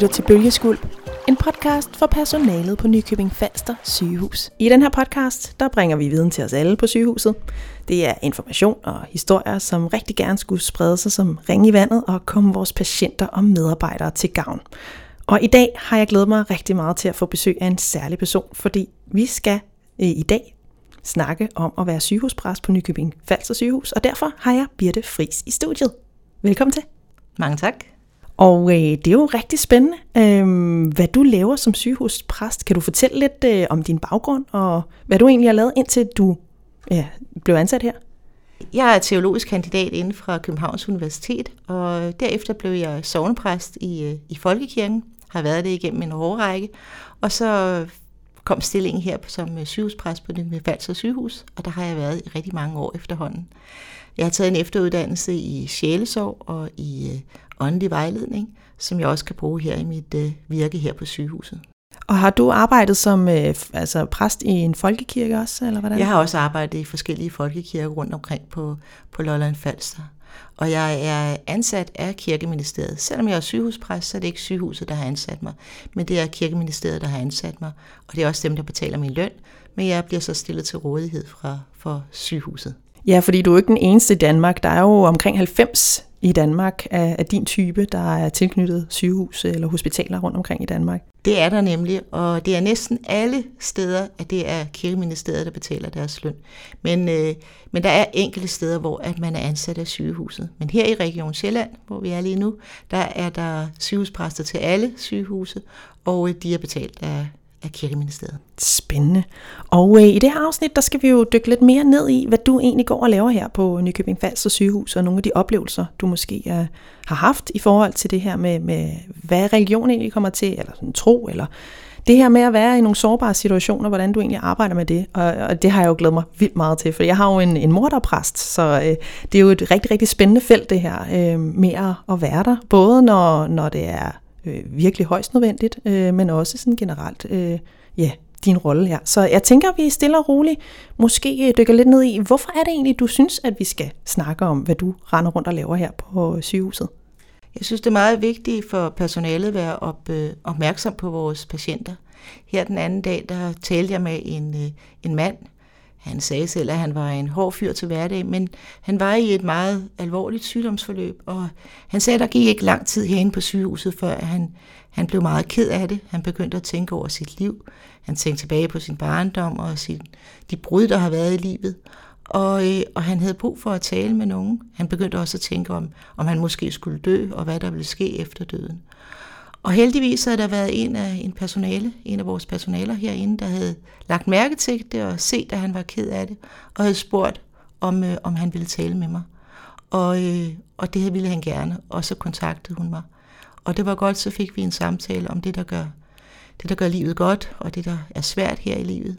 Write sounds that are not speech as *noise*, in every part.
Lytter til Bølgeskuld, en podcast for personalet på Nykøbing Falster sygehus. I den her podcast, der bringer vi viden til os alle på sygehuset. Det er information og historier, som rigtig gerne skulle sprede sig som ring i vandet og komme vores patienter og medarbejdere til gavn. Og i dag har jeg glædet mig rigtig meget til at få besøg af en særlig person, fordi vi skal øh, i dag snakke om at være sygehuspræst på Nykøbing Falster sygehus, og derfor har jeg Birte Fris i studiet. Velkommen til. Mange tak. Og øh, det er jo rigtig spændende, øh, hvad du laver som sygehuspræst. Kan du fortælle lidt øh, om din baggrund, og hvad du egentlig har lavet, indtil du ja, blev ansat her? Jeg er teologisk kandidat inden fra Københavns Universitet, og derefter blev jeg sovnepræst i, øh, i Folkekirken. Har været det igennem en årrække. Og så kom stillingen her som øh, sygehuspræst på det Falser sygehus, og der har jeg været i rigtig mange år efterhånden. Jeg har taget en efteruddannelse i sjælesorg og i øh, åndelig vejledning, som jeg også kan bruge her i mit øh, virke her på sygehuset. Og har du arbejdet som øh, altså præst i en folkekirke også, eller hvordan? Jeg har også arbejdet i forskellige folkekirker rundt omkring på, på Lolland Falster. Og jeg er ansat af Kirkeministeriet. Selvom jeg er sygehuspræst, så er det ikke sygehuset, der har ansat mig, men det er Kirkeministeriet, der har ansat mig. Og det er også dem, der betaler min løn, men jeg bliver så stillet til rådighed fra, for sygehuset. Ja, fordi du er ikke den eneste i Danmark. Der er jo omkring 90 i Danmark af, af din type, der er tilknyttet sygehus eller hospitaler rundt omkring i Danmark. Det er der nemlig, og det er næsten alle steder, at det er kirkeministeriet, der betaler deres løn. Men, øh, men der er enkelte steder, hvor at man er ansat af sygehuset. Men her i Region Sjælland, hvor vi er lige nu, der er der sygehuspræster til alle sygehuse, og øh, de er betalt af, af Kirkeministeriet. Spændende. Og øh, i det her afsnit, der skal vi jo dykke lidt mere ned i, hvad du egentlig går og laver her på øh, Nykøbing Falster sygehus, og nogle af de oplevelser, du måske øh, har haft i forhold til det her med, med, hvad religion egentlig kommer til, eller sådan tro, eller det her med at være i nogle sårbare situationer, hvordan du egentlig arbejder med det, og, og det har jeg jo glædet mig vildt meget til, for jeg har jo en, en mor, der er præst, så øh, det er jo et rigtig, rigtig spændende felt det her øh, med at, at være der, både når, når det er øh, virkelig højst nødvendigt, øh, men også sådan generelt, øh, ja, din rolle her. Så jeg tænker, at vi stille og roligt måske øh, dykker lidt ned i, hvorfor er det egentlig, du synes, at vi skal snakke om, hvad du render rundt og laver her på øh, sygehuset? Jeg synes, det er meget vigtigt for personalet at være op, øh, opmærksom på vores patienter. Her den anden dag, der talte jeg med en, øh, en mand, han sagde selv, at han var en hård fyr til hverdag, men han var i et meget alvorligt sygdomsforløb, og han sagde, at der gik ikke lang tid herinde på sygehuset, før han, han blev meget ked af det. Han begyndte at tænke over sit liv. Han tænkte tilbage på sin barndom og sin, de brud, der har været i livet. Og, øh, og han havde brug for at tale med nogen. Han begyndte også at tænke om, om han måske skulle dø, og hvad der ville ske efter døden. Og heldigvis havde der været en af en personale, en af vores personaler herinde, der havde lagt mærke til det og set, at han var ked af det, og havde spurgt, om, øh, om han ville tale med mig. Og, øh, og det ville han gerne, og så kontaktede hun mig. Og det var godt, så fik vi en samtale om det, der gør, det, der gør livet godt, og det, der er svært her i livet,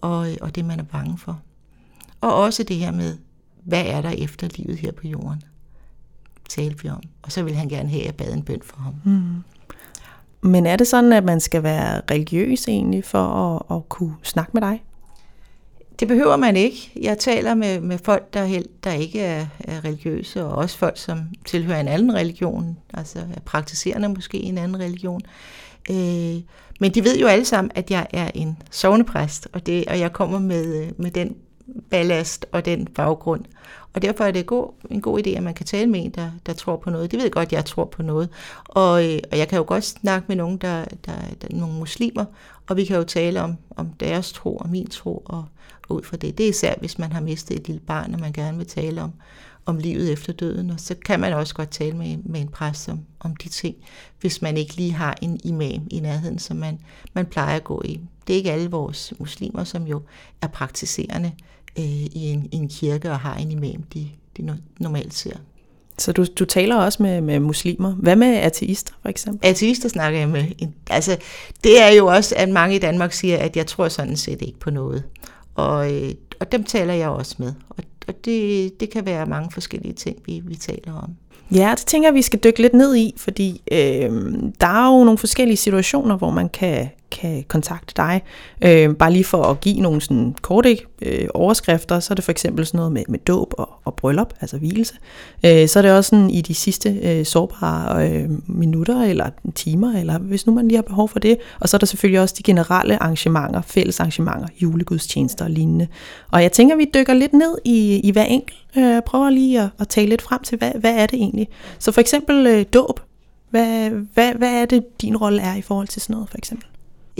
og, øh, og det, man er bange for. Og også det her med, hvad er der efter livet her på jorden? Talte vi om. Og så ville han gerne have, at jeg bad en bøn for ham. Mm. Men er det sådan, at man skal være religiøs egentlig for at, at kunne snakke med dig? Det behøver man ikke. Jeg taler med, med folk, der, helt, der ikke er, er religiøse, og også folk, som tilhører en anden religion, altså er praktiserende måske i en anden religion. Øh, men de ved jo alle sammen, at jeg er en sovnepræst, og, det, og jeg kommer med, øh, med den ballast og den baggrund. Og derfor er det god, en god idé, at man kan tale med en, der, der tror på noget. Det ved jeg godt, at jeg tror på noget. Og, øh, og jeg kan jo godt snakke med nogen, der, der, der nogle muslimer, og vi kan jo tale om, om deres tro og min tro, og, og ud fra det. Det er især, hvis man har mistet et lille barn, og man gerne vil tale om, om livet efter døden, og så kan man også godt tale med, med en præst om, om de ting, hvis man ikke lige har en imam i nærheden, som man, man plejer at gå i. Det er ikke alle vores muslimer, som jo er praktiserende øh, i, en, i en kirke og har en imam, de, de normalt ser. Så du, du taler også med, med muslimer. Hvad med ateister for eksempel? Ateister snakker jeg med. Altså, det er jo også, at mange i Danmark siger, at jeg tror sådan set ikke på noget. Og, øh, og dem taler jeg også med. Og, og det, det kan være mange forskellige ting, vi, vi taler om. Ja, det tænker jeg, vi skal dykke lidt ned i, fordi øh, der er jo nogle forskellige situationer, hvor man kan kan kontakte dig. Øh, bare lige for at give nogle sådan korte øh, overskrifter, så er det for eksempel sådan noget med, med dåb og, og bryllup, altså hvilelse. Øh, så er det også sådan i de sidste øh, sårbare øh, minutter eller timer, eller hvis nu man lige har behov for det. Og så er der selvfølgelig også de generelle arrangementer, fælles arrangementer, julegudstjenester og lignende. Og jeg tænker, vi dykker lidt ned i, i hver enkelt. Øh, prøver lige at, at tale lidt frem til, hvad, hvad er det egentlig? Så for eksempel øh, dåb. Hvad, hvad, hvad er det, din rolle er i forhold til sådan noget, for eksempel?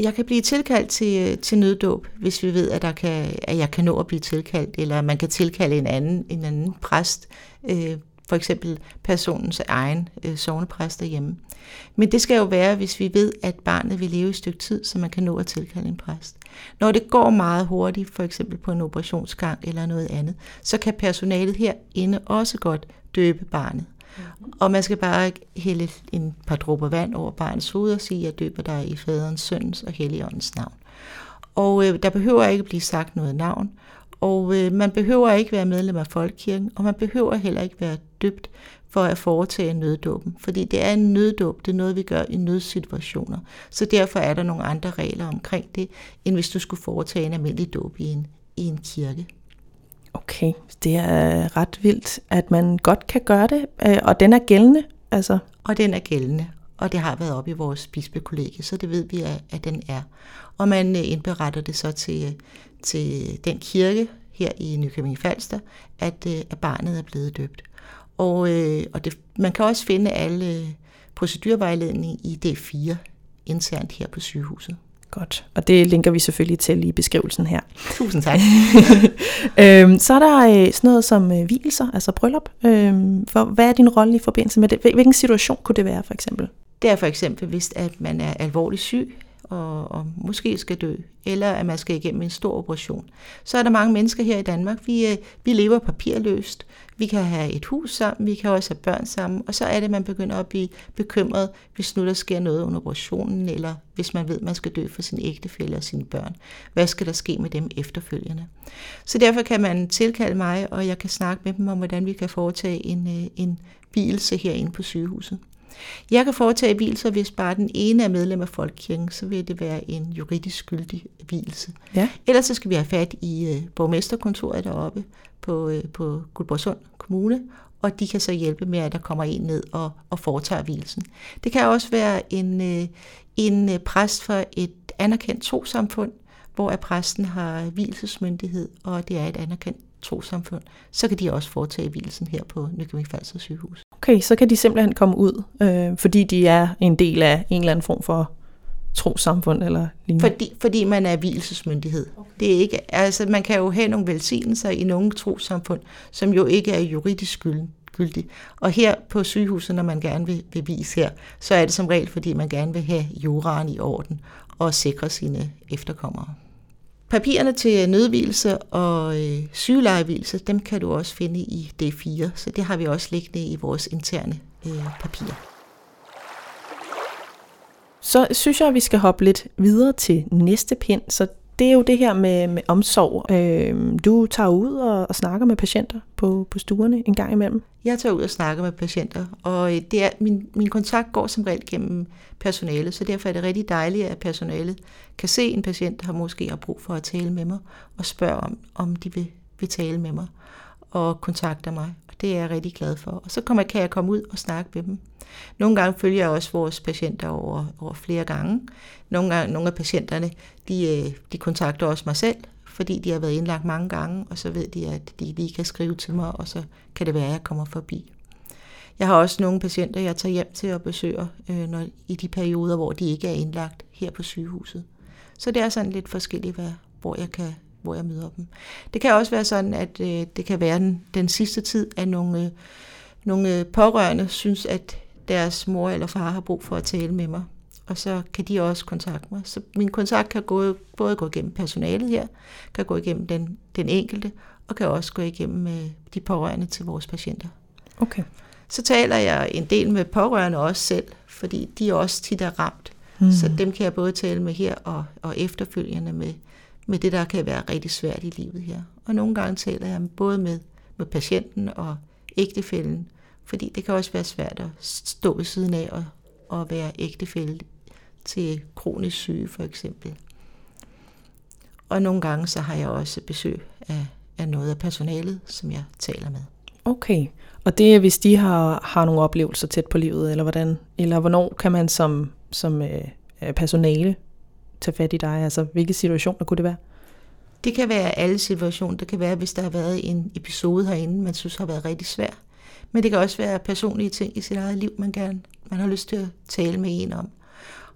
Jeg kan blive tilkaldt til, til nøddåb, hvis vi ved, at, der kan, at jeg kan nå at blive tilkaldt, eller man kan tilkalde en anden, en anden præst, øh, for eksempel personens egen øh, sovnepræst derhjemme. Men det skal jo være, hvis vi ved, at barnet vil leve et stykke tid, så man kan nå at tilkalde en præst. Når det går meget hurtigt, for eksempel på en operationsgang eller noget andet, så kan personalet herinde også godt døbe barnet. Og man skal bare hælde en par dråber vand over barnets hoved og sige, jeg døber dig i faderens, søndens og helligåndens navn. Og øh, der behøver ikke blive sagt noget navn, og øh, man behøver ikke være medlem af Folkekirken, og man behøver heller ikke være døbt for at foretage nøddåben, fordi det er en nøddåb, det er noget, vi gør i nødsituationer. Så derfor er der nogle andre regler omkring det, end hvis du skulle foretage en almindelig dåb i en, i en kirke. Okay, det er ret vildt, at man godt kan gøre det, øh, og den er gældende. Altså. Og den er gældende, og det har været op i vores bispekollegie, så det ved vi, at den er. Og man øh, indberetter det så til, øh, til den kirke her i Nykøbing Falster, at, at barnet er blevet døbt. Og, og det, man kan også finde alle procedurvejledning i D4 internt her på sygehuset. Godt, og det linker vi selvfølgelig til i beskrivelsen her. Tusind tak. *laughs* øhm, så er der øh, sådan noget som øh, hvilelser, altså bryllup. Øhm, for, hvad er din rolle i forbindelse med det? Hvilken situation kunne det være for eksempel? Det er for eksempel, hvis at man er alvorligt syg, og, og måske skal dø, eller at man skal igennem en stor operation. Så er der mange mennesker her i Danmark, vi, øh, vi lever papirløst, vi kan have et hus sammen, vi kan også have børn sammen, og så er det, at man begynder at blive bekymret, hvis nu der sker noget under operationen, eller hvis man ved, at man skal dø for sin ægtefælle og sine børn. Hvad skal der ske med dem efterfølgende? Så derfor kan man tilkalde mig, og jeg kan snakke med dem om, hvordan vi kan foretage en, øh, en bilse herinde på sygehuset. Jeg kan foretage hvilelser, hvis bare den ene er medlem af Folkekirken, så vil det være en juridisk skyldig hvilelse. Ja. Ellers så skal vi have fat i uh, borgmesterkontoret deroppe på, uh, på Guldborgsund Kommune, og de kan så hjælpe med, at der kommer en ned og, og foretager hvilelsen. Det kan også være en, uh, en præst for et anerkendt trosamfund, hvor at præsten har hvilesesmyndighed, og det er et anerkendt trosamfund, så kan de også foretage hvilelsen her på Nykøbing Falster sygehus. Okay, så kan de simpelthen komme ud, øh, fordi de er en del af en eller anden form for trosamfund eller lignende? Fordi, fordi man er hvilesesmyndighed. Okay. Det er ikke, altså man kan jo have nogle velsignelser i nogle trosamfund, som jo ikke er juridisk gyldige. Og her på sygehuset, når man gerne vil, vil vise her, så er det som regel, fordi man gerne vil have juraen i orden og sikre sine efterkommere. Papirerne til nødvielse og øh, sygelejevielse, dem kan du også finde i D4, så det har vi også liggende i vores interne øh, papirer. Så synes jeg, at vi skal hoppe lidt videre til næste pind, så det er jo det her med, med omsorg. Øh, du tager ud og, og snakker med patienter på, på stuerne en gang imellem. Jeg tager ud og snakker med patienter, og øh, det er, min, min kontakt går som regel gennem personalet, så derfor er det rigtig dejligt, at personalet kan se en patient, der måske har brug for at tale med mig, og spørge om, om de vil, vil tale med mig, og kontakter mig. Og det er jeg rigtig glad for. Og så kommer, kan jeg komme ud og snakke med dem. Nogle gange følger jeg også vores patienter over, over flere gange. Nogle, gange, nogle af patienterne, de, øh, de kontakter også mig selv, fordi de har været indlagt mange gange, og så ved de, at de lige kan skrive til mig, og så kan det være, at jeg kommer forbi. Jeg har også nogle patienter, jeg tager hjem til og besøger øh, når, i de perioder, hvor de ikke er indlagt her på sygehuset. Så det er sådan lidt forskelligt, hvad, hvor, jeg kan, hvor jeg møder dem. Det kan også være sådan, at øh, det kan være den, den sidste tid, at nogle, øh, nogle pårørende synes, at deres mor eller far har brug for at tale med mig. Og så kan de også kontakte mig. Så min kontakt kan gå, både gå igennem personalet her, kan gå igennem den, den enkelte, og kan også gå igennem øh, de pårørende til vores patienter. Okay. Så taler jeg en del med pårørende også selv, fordi de er også tit er ramt. Mm. Så dem kan jeg både tale med her og, og efterfølgende med, med det, der kan være rigtig svært i livet her. Og nogle gange taler jeg både med, med patienten og ægtefælden, fordi det kan også være svært at stå ved siden af og, og være ægtefælde til kronisk syge for eksempel. Og nogle gange så har jeg også besøg af, af noget af personalet, som jeg taler med. Okay, og det er, hvis de har, har nogle oplevelser tæt på livet, eller hvordan? Eller hvornår kan man som, som øh, personale tage fat i dig? Altså, hvilke situationer kunne det være? Det kan være alle situationer. Det kan være, hvis der har været en episode herinde, man synes har været rigtig svær. Men det kan også være personlige ting i sit eget liv, man gerne man har lyst til at tale med en om.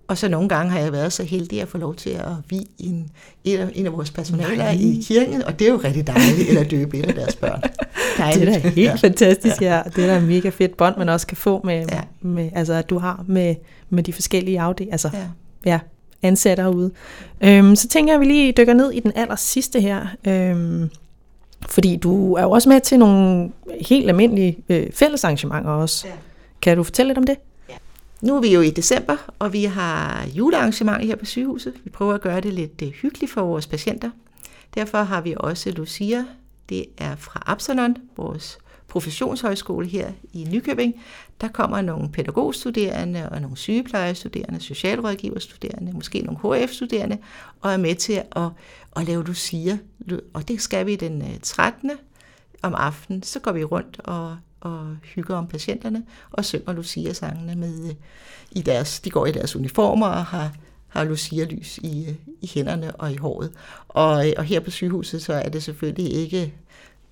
Og så nogle gange har jeg været så heldig at få lov til at vi en, en, af, en af vores personaler Nej. i kirken, og det er jo rigtig dejligt, eller døbe et af deres børn. *laughs* Dejligt. Det er da helt ja. fantastisk, ja. Det er da mega fedt bånd, man også kan få med, ja. med altså at du har med, med de forskellige afdelinger. Altså, ja. ja ansatte herude. Øhm, så tænker jeg, at vi lige dykker ned i den aller sidste her. Øhm, fordi du er jo også med til nogle helt almindelige øh, fællesarrangementer også. Ja. Kan du fortælle lidt om det? Ja. Nu er vi jo i december, og vi har julearrangement her på sygehuset. Vi prøver at gøre det lidt øh, hyggeligt for vores patienter. Derfor har vi også Lucia. Det er fra Absalon, vores professionshøjskole her i Nykøbing. Der kommer nogle pædagogstuderende og nogle sygeplejestuderende, socialrådgiverstuderende, måske nogle HF-studerende, og er med til at, at lave lucia. Og det skal vi den øh, 13. Om aftenen. Så går vi rundt og, og hygger om patienterne og synger Lucia-sangene med øh, i deres, de går i deres uniformer og har, har Lucia-lys i, øh, i hænderne og i håret. Og, og her på sygehuset, så er det selvfølgelig ikke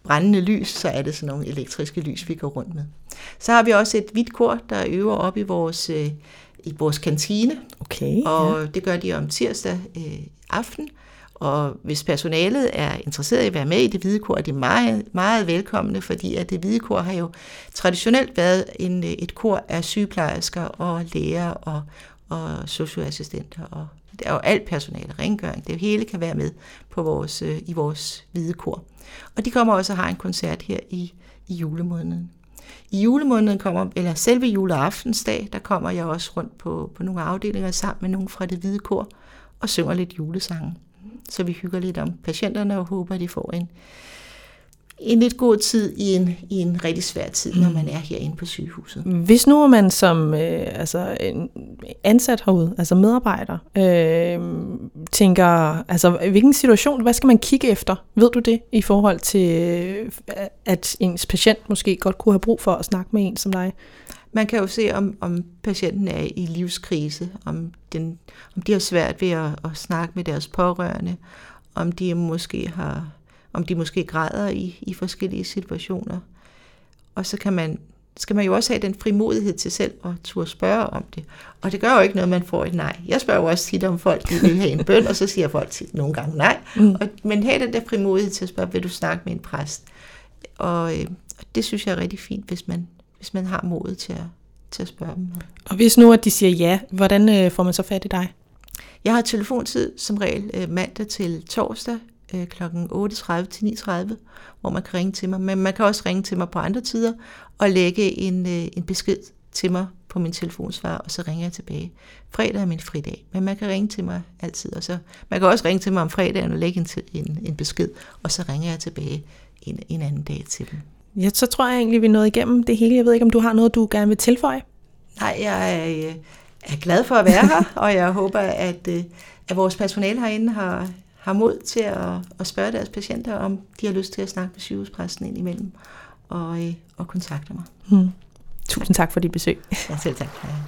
brændende lys, så er det sådan nogle elektriske lys, vi går rundt med. Så har vi også et hvidt kor, der øver op i vores, øh, i vores kantine. Okay, og ja. det gør de om tirsdag øh, aften. Og hvis personalet er interesseret i at være med i det hvide kor, er de meget, meget velkomne, fordi at det hvide kor har jo traditionelt været en, et kor af sygeplejersker og læger og, og socioassistenter og det er jo alt personale, rengøring, det hele kan være med på vores, øh, i vores hvide kor. Og de kommer også og har en koncert her i, i julemåneden. I julemåneden kommer, eller selve juleaftensdag, der kommer jeg også rundt på, på nogle afdelinger sammen med nogle fra det hvide kor og synger lidt julesange. Så vi hygger lidt om patienterne og håber, at de får en, en lidt god tid i en, i en rigtig svær tid, når man er herinde på sygehuset. Hvis nu er man som øh, altså en ansat herude, altså medarbejder, øh, tænker, altså hvilken situation, hvad skal man kigge efter? Ved du det i forhold til, øh, at ens patient måske godt kunne have brug for at snakke med en som dig? Man kan jo se, om, om patienten er i livskrise, om, den, om de har svært ved at, at snakke med deres pårørende, om de måske har om de måske græder i, i forskellige situationer. Og så kan man, skal man jo også have den frimodighed til selv at turde spørge om det. Og det gør jo ikke noget, man får et nej. Jeg spørger jo også tit om folk, de vil have en bøn, og så siger folk tit nogle gange nej. Mm. Og, men have den der frimodighed til at spørge, vil du snakke med en præst? Og øh, det synes jeg er rigtig fint, hvis man, hvis man har modet til at, til at spørge dem. Og hvis nu at de siger ja, hvordan øh, får man så fat i dig? Jeg har telefontid som regel øh, mandag til torsdag øh, kl. 8.30 til 9.30, hvor man kan ringe til mig. Men man kan også ringe til mig på andre tider og lægge en, øh, en besked til mig på min telefonsvar, og så ringer jeg tilbage. Fredag er min fridag, men man kan ringe til mig altid. Og så, man kan også ringe til mig om fredagen og lægge en, en, en besked, og så ringer jeg tilbage en, en anden dag til dem. Ja, så tror jeg egentlig, vi nået igennem det hele. Jeg ved ikke, om du har noget, du gerne vil tilføje? Nej, jeg er, øh, er glad for at være her, og jeg håber, at, øh, at vores personale herinde har, har mod til at, at spørge deres patienter, om de har lyst til at snakke med sygehuspræsten ind imellem, og, øh, og kontakte mig. Hmm. Tusind tak for dit besøg. Ja, selv tak. Ja. *laughs*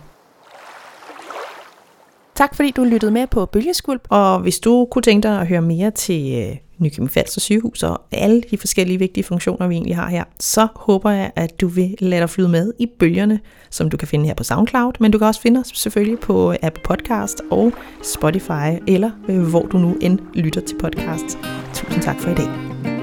Tak fordi du lyttede med på Bølgeskuld, og hvis du kunne tænke dig at høre mere til øh, Nykøbing Falster sygehus og alle de forskellige vigtige funktioner, vi egentlig har her, så håber jeg, at du vil lade dig flyde med i bølgerne, som du kan finde her på SoundCloud, men du kan også finde os selvfølgelig på Apple Podcast og Spotify, eller øh, hvor du nu end lytter til podcast. Tusind tak for i dag.